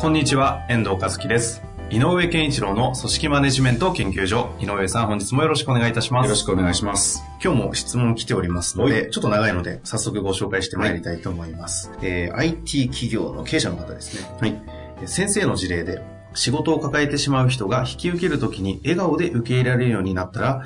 こんにちは、遠藤和樹です。井上健一郎の組織マネジメント研究所。井上さん、本日もよろしくお願いいたします。よろしくお願いします。今日も質問来ておりますので、ちょっと長いので、早速ご紹介してまいりたいと思います。えー IT 企業の経営者の方ですね。はい。えー先生の事例で、仕事を抱えてしまう人が引き受けるときに笑顔で受け入れられるようになったら、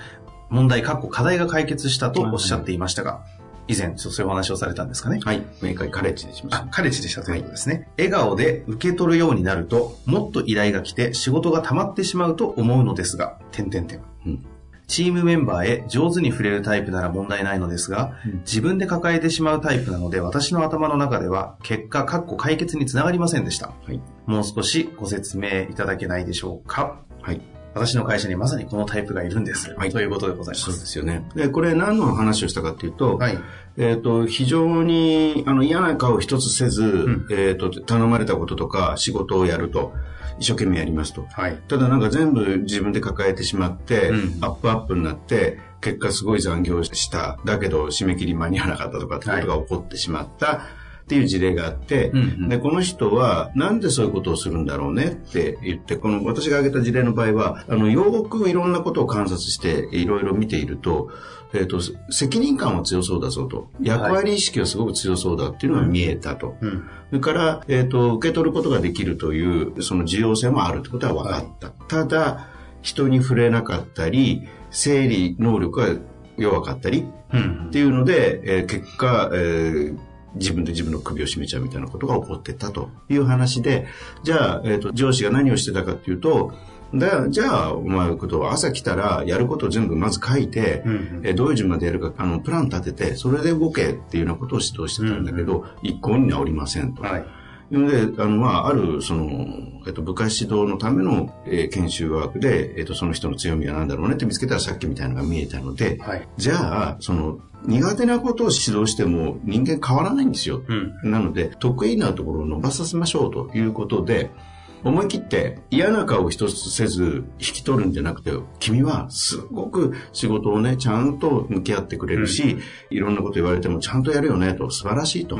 問題、かっこ課題が解決したとおっしゃっていましたが、以前、そういうお話をされたんですかね。はい。明快カレッジでしました。、あカレッジでしたということですね。笑顔で受け取るようになると、もっと依頼が来て仕事が溜まってしまうと思うのですが、点々点。うんチームメンバーへ上手に触れるタイプなら問題ないのですが、うん自分で抱えてしまうタイプなので、私の頭の中では、結果、かっこ解決につながりませんでした。はい。もう少しご説明いただけないでしょうかはい。私の会社にまさにこのタイプがいるんです。はいということでございます。そうですよね。で、これ何の話をしたかっていうと、はい。えっ、と、非常に、あの、嫌な顔一つせず、んえっ、と、頼まれたこととか仕事をやると、一生懸命やりますと。はい。ただなんか全部自分で抱えてしまって、うんアップアップになって、結果すごい残業した。だけど締め切り間に合わなかったとかってことが起こってしまった。っていう事例があって、うんうんで、この人は、なんでそういうことをするんだろうねって言って、この私が挙げた事例の場合は、あの、よくいろんなことを観察して、いろいろ見ていると、えっ、と、責任感は強そうだぞと。役割意識はすごく強そうだっていうのが見えたと。うん。それから、えっ、と、受け取ることができるという、その重要性もあるってことは分かった。ただ、人に触れなかったり、整理能力が弱かったりうんっていうので、えー結果、えー自分で自分の首を絞めちゃうみたいなことが起こってたという話で、じゃあ、えっ、と、上司が何をしてたかっていうと、だじゃあ、お前のことは朝来たら、やることを全部まず書いて、うんうんえーどういう順番でやるか、あの、プラン立てて、それで動けっていうようなことを指導してたんだけど、一向に治りませんと。はい。ので、あの、まあ、ある、その、えっと、部下指導のための、えー研修ワークで、えっと、その人の強みは何だろうねって見つけたらさっきみたいなのが見えたので、はい。じゃあ、その、苦手なことを指導しても人間変わらないんですよ。うん。なので、得意なところを伸ばさせましょうということで、思い切って嫌な顔一つせず引き取るんじゃなくて、君はすごく仕事をね、ちゃんと向き合ってくれるし、いろんなこと言われてもちゃんとやるよねと、素晴らしいと。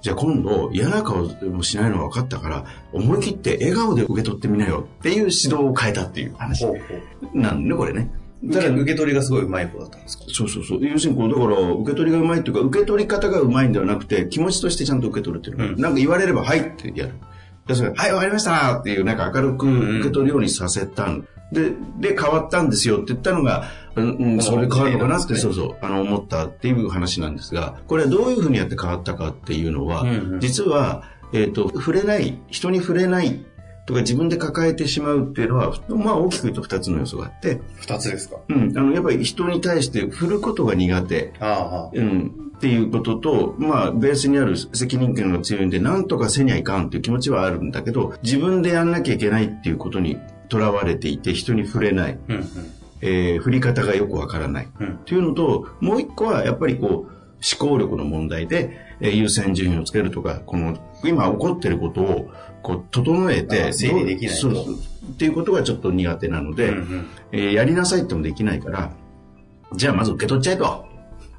じゃあ今度嫌な顔もしないの分かったから、思い切って笑顔で受け取ってみなよっていう指導を変えたっていう話。なんでね、これね。だから受け取りがすごいうまい子だったんですか？そうそうそう。要するにこう、だから、受け取りがうまいっていうか、受け取り方がうまいんではなくて、気持ちとしてちゃんと受け取るっていうのが、うんなんか言われれば、はいってやる。で、それはい、わかりましたっていう、なんか明るく受け取るようにさせたん。で、で、変わったんですよって言ったのが、うん、うんそれ変わるのかなって、そそうそう、あの、思ったっていう話なんですが、これはどういうふうにやって変わったかっていうのは、実は、えっ、と、触れない、人に触れないとか自分で抱えてしまうっていうのは、まあ大きく言うと二つの要素があって、二つですか？うん、あの、やっぱり人に対して振ることが苦手。ああ。うん。っていうことと、まあ、ベースにある責任感が強いんで、なんとかせにはいかんっていう気持ちはあるんだけど、自分でやんなきゃいけないっていうことにとらわれていて、人に触れない。うんうん。えー振り方がよくわからない。うんっていうのと、もう一個はやっぱりこう、思考力の問題で、えー優先順位をつけるとか、この、今起こってることを、こう、整えあて、ー整理できないとそうそうっていうことがちょっと苦手なので、うんうんえーやりなさいってもできないから、じゃあまず受け取っちゃえと。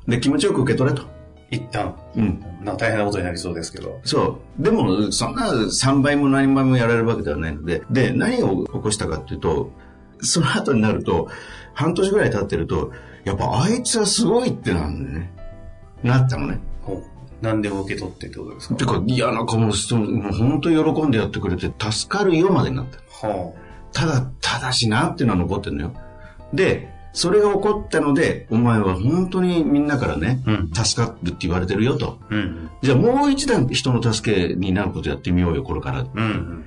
で、気持ちよく受け取れと。一旦、うん。なんか大変なことになりそうですけど。そう。でも、そんな3倍も何倍もやられるわけではないので、で、何を起こしたかっていうと、その後になると、半年ぐらい経ってると、やっぱあいつはすごいってなるんだよね。なったのね。何でも受け取ってってことですか？てか、嫌な顔もしても、もう本当に喜んでやってくれて、助かるよまでになった。はただ、ただしなっていうのは残ってるのよ。で、それが起こったので、お前は本当にみんなからね、うん助かるって言われてるよと。あ。うん。じゃあもう一段人の助けになることやってみようよ、これから。うんうん。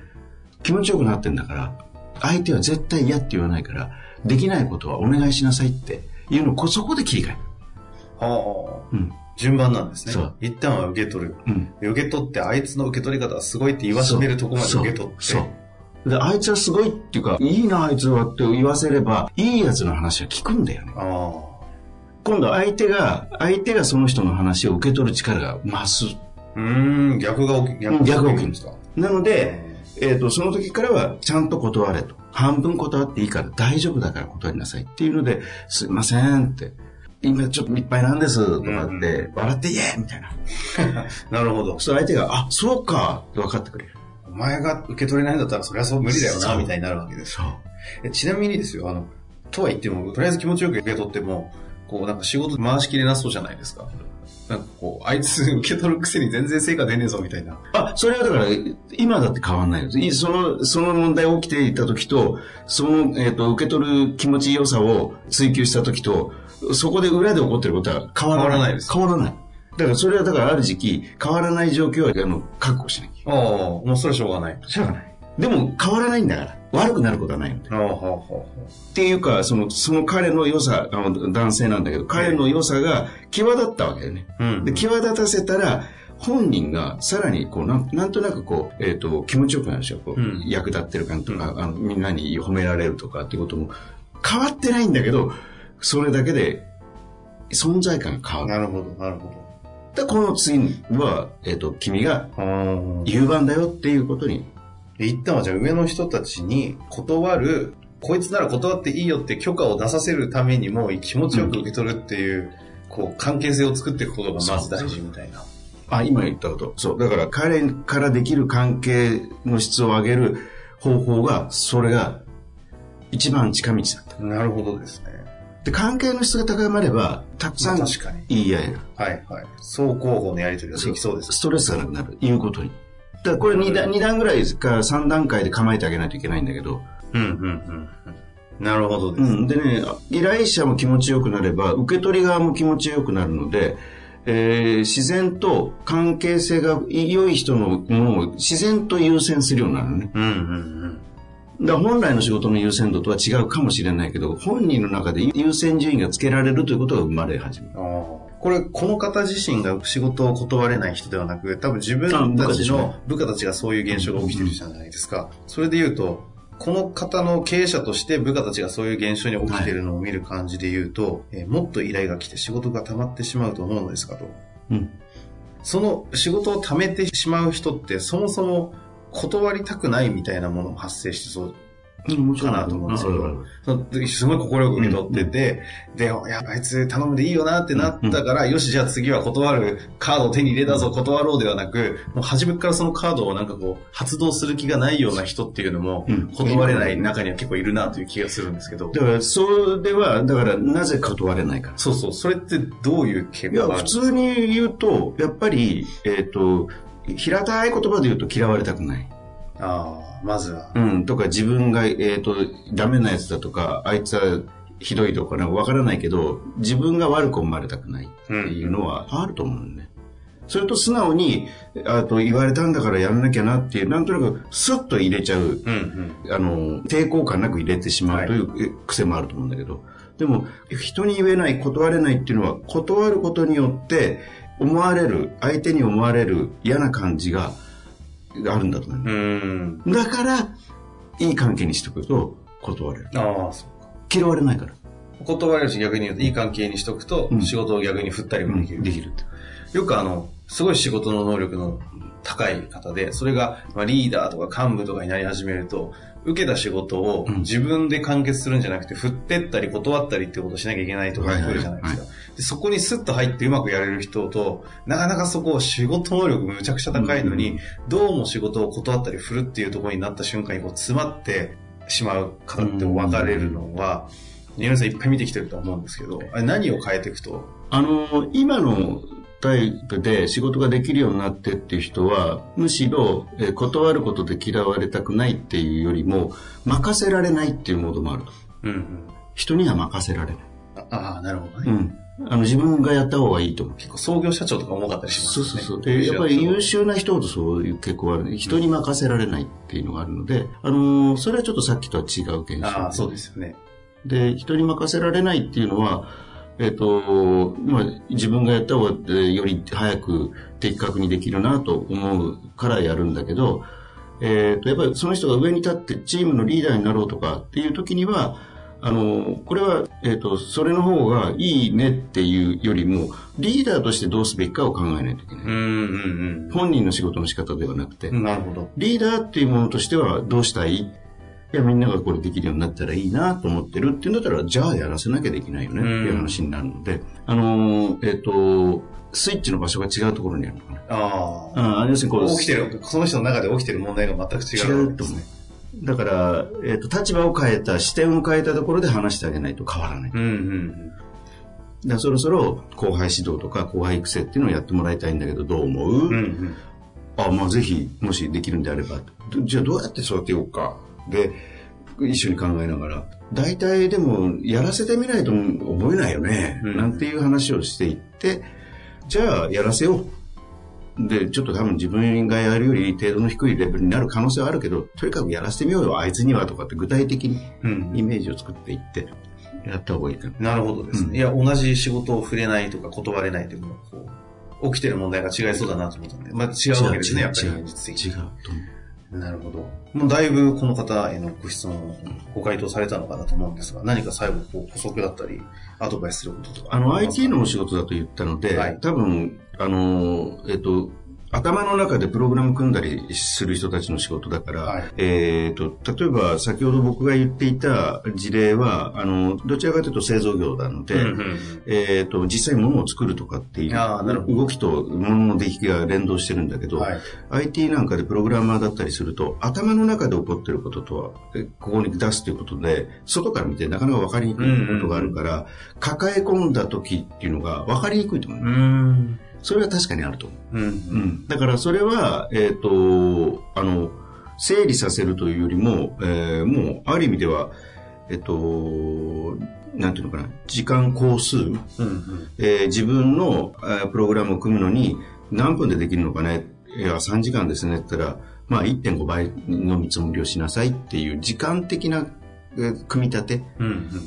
気持ちよくなってんだから、相手は絶対嫌って言わないから、できないことはお願いしなさいっていうのをこそこで切り替える。はあ。うん。順番なんですね。一旦は受け取る。うん。で受け取って、あいつの受け取り方はすごいって言わしめるとこまで受け取って。そう。そうで、あいつはすごいっていうか、いいな、あいつはって言わせれば、いいやつの話は聞くんだよね。あ今度相手が、相手がその人の話を受け取る力が増す。あ。うーん、逆が起き、逆逆が起きるんですか。なので、えっ、と、その時からは、ちゃんと断れと。半分断っていいから大丈夫だから断りなさいっていうので、すいませんって。今ちょっといっぱいなんですとかって、笑って言えみたいな。なるほど。そう相手が、あ、そうかって分かってくれる。お前が受け取れないんだったら、それはそう無理だよな、みたいになるわけです。そう。えちなみにですよ、あの、とは言っても、とりあえず気持ちよく受け取っても、こう、なんか仕事回しきれなそうじゃないですか。なんかこう、あいつ受け取るくせに全然成果出ねえぞ、みたいな。あ、それはだから、今だって変わんないよ。いその、その問題起きていた時と、その、えっ、と、受け取る気持ちよさを追求した時と、そこで裏で起こってることは。変わらないです変わらない。だからそれはだからある時期、変わらない状況は、あの、確保しなきゃ。ああ、もうそれはしょうがない。しょうがない。でも変わらないんだから。悪くなることはないので。ああ、はあ、はっていうか、その、その彼の良さ、あの男性なんだけど、彼の良さが際立ったわけだよね。あ。うん。で、際立たせたら、本人がさらにこうなん、なんとなくこう、えっ、と、気持ちよくなるでしょ。こううん役立ってる感とか、あの、みんなに褒められるとかってことも変わってないんだけど、それだけで存在感が変わる。なるほど、なるほで、この次は、えっ、と、君がど。ああ。有番だよっていうことに、一旦はじゃあ上の人たちに断る、こいつなら断っていいよって許可を出させるためにも気持ちよく受け取るっていう、こう、関係性を作っていくことがまず大事みたいな。あ、今言ったこと。そう。だから彼からできる関係の質を上げる方法が、それが一番近道だった。なるほどですね。で、関係の質が高まれば、たくさん言い合える。はいはい。双方向のやりとりができそうです。ストレスがなくなる。言うことに。だからこれ2段二段ぐらいか3段階で構えてあげないといけないんだけど。うんうんうんうん。なるほどです。うん。でね、依頼者も気持ちよくなれば、受け取り側も気持ちよくなるので、えー自然と関係性が良い人のものを自然と優先するようになるのね。うんうんだから本来の仕事の優先度とは違うかもしれないけど、本人の中で優先順位がつけられるということが生まれ始める。これ、この方自身が仕事を断れない人ではなく、多分自分たちの部下たちがそういう現象が起きてるじゃないですか。それで言うと、この方の経営者として部下たちがそういう現象に起きてるのを見る感じで言うと、えーもっと依頼が来て仕事が溜まってしまうと思うのですかと。うん。その仕事を貯めてしまう人ってそもそも断りたくないみたいなものも発生してそうもかなと思うんですけど。その時すごい心よく受け取ってて、で、やっぱあいつ頼むでいいよなってなったから、よし、じゃあ次は断るカードを手に入れたぞ、断ろうではなく、もう初めからそのカードをなんかこう、発動する気がないような人っていうのもうん、断れない中には結構いるなという気がするんですけど、だから、それは、だから、なぜ断れないか。そうそう、それってどういう傾いや、普通に言うと、やっぱり、えっ、と、平たい言葉で言うと嫌われたくない。ああ、まずは。うん、とか自分が、えっ、と、ダメなやつだとか、あいつはひどいとかなんかわからないけど、自分が悪く思われたくないっていうのはあると思うんね。それと素直に、あと言われたんだからやらなきゃなっていう、なんとなくスッと入れちゃう、うんうん。あの、抵抗感なく入れてしまうというえ癖もあると思うんだけど、でも、人に言えない、断れないっていうのは、断ることによって、思われる、相手に思われる嫌な感じがあるんだと思う。うん。だから、いい関係にしとくと断れる。ああ、そうか。嫌われないから。断れるし逆に言うといい関係にしとくと、うん仕事を逆に振ったりもできる。できる。よくあの、すごい仕事の能力の高い方で、それが、まあ、リーダーとか幹部とかになり始めると、受けた仕事をうん自分で完結するんじゃなくて、振ってったり断ったりってことをしなきゃいけないとか来るじゃないですか。でそこにスッと入ってうまくやれる人と、なかなかそこを仕事能力むちゃくちゃ高いのに、どうも仕事を断ったり振るっていうところになった瞬間にこう詰まってしまう方って分かれるのは、皆さんいっぱい見てきてると思うんですけど、あれ何を変えていくと、あの、今のタイプで仕事ができるようになってっていう人は、むしろ、えー断ることで嫌われたくないっていうよりも、任せられないっていうモードもあると。うんうん。人には任せられない。ああ、なるほどね。うん。あの、自分がやった方がいいと思う。結構創業社長とか重かったりしますね。そうそうそう。で、やっぱり優秀な人ほどそういう傾向がある。人に任せられないっていうのがあるので、あのーそれはちょっとさっきとは違う現象。ああ、そうですよね。で、人に任せられないっていうのは、えっ、と、まあ、自分がやった方が、えーより早く的確にできるなと思うからやるんだけど、えっ、と、やっぱりその人が上に立ってチームのリーダーになろうとかっていう時には、あの、これは、えっ、と、それの方がいいねっていうよりも、リーダーとしてどうすべきかを考えないといけない。うんうん本人の仕事の仕方ではなくて、うん。なるほど。リーダーっていうものとしてはどうしたいいや、みんながこれできるようになったらいいなと思ってるっていうんだったら、じゃあやらせなきゃできないよねっていう話になるので、あのーえっ、と、スイッチの場所が違うところにあるのかな。ああ。あ要するにこう、起きてる、その人の中で起きてる問題が全く違う。違うと思う。だから、えっ、と、立場を変えた、視点を変えたところで話してあげないと変わらない。うんうんらそろそろ後輩指導とか後輩育成っていうのをやってもらいたいんだけど、どう思う、うん。うんうん。あ、まあぜひ、もしできるんであれば。どじゃあどうやって育てようか？で、一緒に考えながら。大体でも、やらせてみないと覚えないよね。うんなんていう話をしていって、じゃあやらせよう。で、ちょっと多分自分がやるより程度の低いレベルになる可能性はあるけど、とにかくやらせてみようよ、あいつにはとかって具体的にうんイメージを作っていって、やった方がいいかな。なるほどですね。うんいや、同じ仕事を触れないとか断れないというのは、こう、起きてる問題が違いそうだなと思ったんで、まあ違うわけですね、やっぱり現実的に。違うと思う。なるほど。もうだいぶこの方へのご質問、ご回答されたのかなと思うんですが、何か最後こう補足だったり、アドバイスすることとか。あの、IT のお仕事だと言ったので、はい多分、あの、えっと、頭の中でプログラム組んだりする人たちの仕事だから、はいえっと、例えば先ほど僕が言っていた事例は、あの、どちらかというと製造業なので、うんうんえっと、実際物を作るとかっていう動きと物の出来が連動してるんだけど、はい。IT なんかでプログラマーだったりすると、頭の中で起こってることとは、えここに出すということで、外から見てなかなか分かりにくいことがあるから、抱え込んだ時っていうのが分かりにくいと思う。ん。それは確かにあると思う。うん。うん。だからそれは、えっ、と、あの、整理させるというよりも、えーもう、ある意味では、えっ、と、なんていうのかな、時間工数、うん。うん。えー自分の、えープログラムを組むのに何分でできるのかねいや、3時間ですねって言ったら、まあ1.5倍の見積もりをしなさいっていう時間的な、えー組み立て。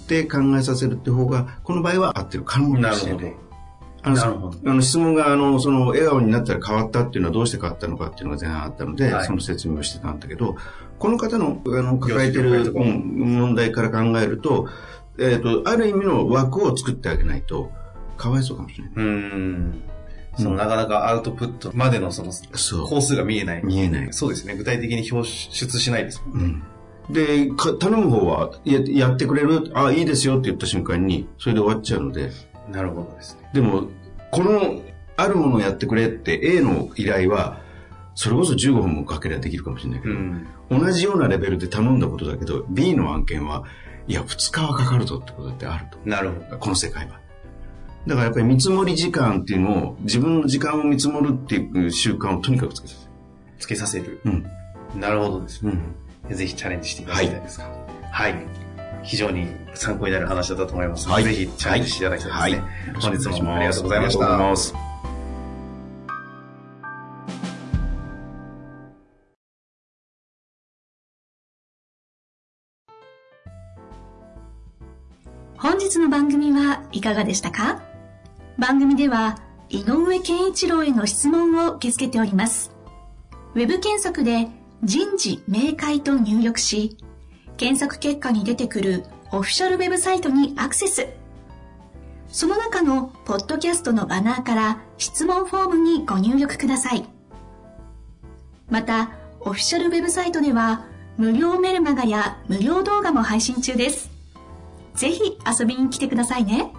で考えさせるって方が、この場合は合ってるかもなるほど。あのなるほどあの質問が、あの、その、笑顔になったら変わったっていうのはどうして変わったのかっていうのが前半あったので、はいその説明をしてたんだけど、この方の、あの、抱えて業る、問題から考えると、えっ、と、ある意味の枠を作ってあげないと、かわいそうかもしれない。うん。その、なかなかアウトプットまでのその、そう。コースが見えない。見えない。そうですね。具体的に表出しないですもんね。うん。で、か頼む方はや、やってくれる？あ、いいですよって言った瞬間に、それで終わっちゃうので、なるほどですね。でも、この、あるものをやってくれって A の依頼は、それこそ15分もかければできるかもしれないけど、うん。同じようなレベルで頼んだことだけど、B の案件は、いや、2日はかかるぞってことだってあると。なるほど。この世界は。だからやっぱり見積もり時間っていうのを、自分の時間を見積もるっていう習慣をとにかくつけさせる。つけさせる。うん。なるほどですね。うん。ぜひチャレンジしていただきたいですか。はい。非常に参考になる話だったと思いますので、ぜひチャレンジしていただきたいですね。本日もありがとうございました。ありがとうございます。本日の番組はいかがでしたか？番組では井上健一郎への質問を受け付けております。ウェブ検索で人事明快と入力し、検索結果に出てくるオフィシャルウェブサイトにアクセス。その中のポッドキャストのバナーから質問フォームにご入力ください。また、オフィシャルウェブサイトでは無料メルマガや無料動画も配信中です。ぜひ遊びに来てくださいね。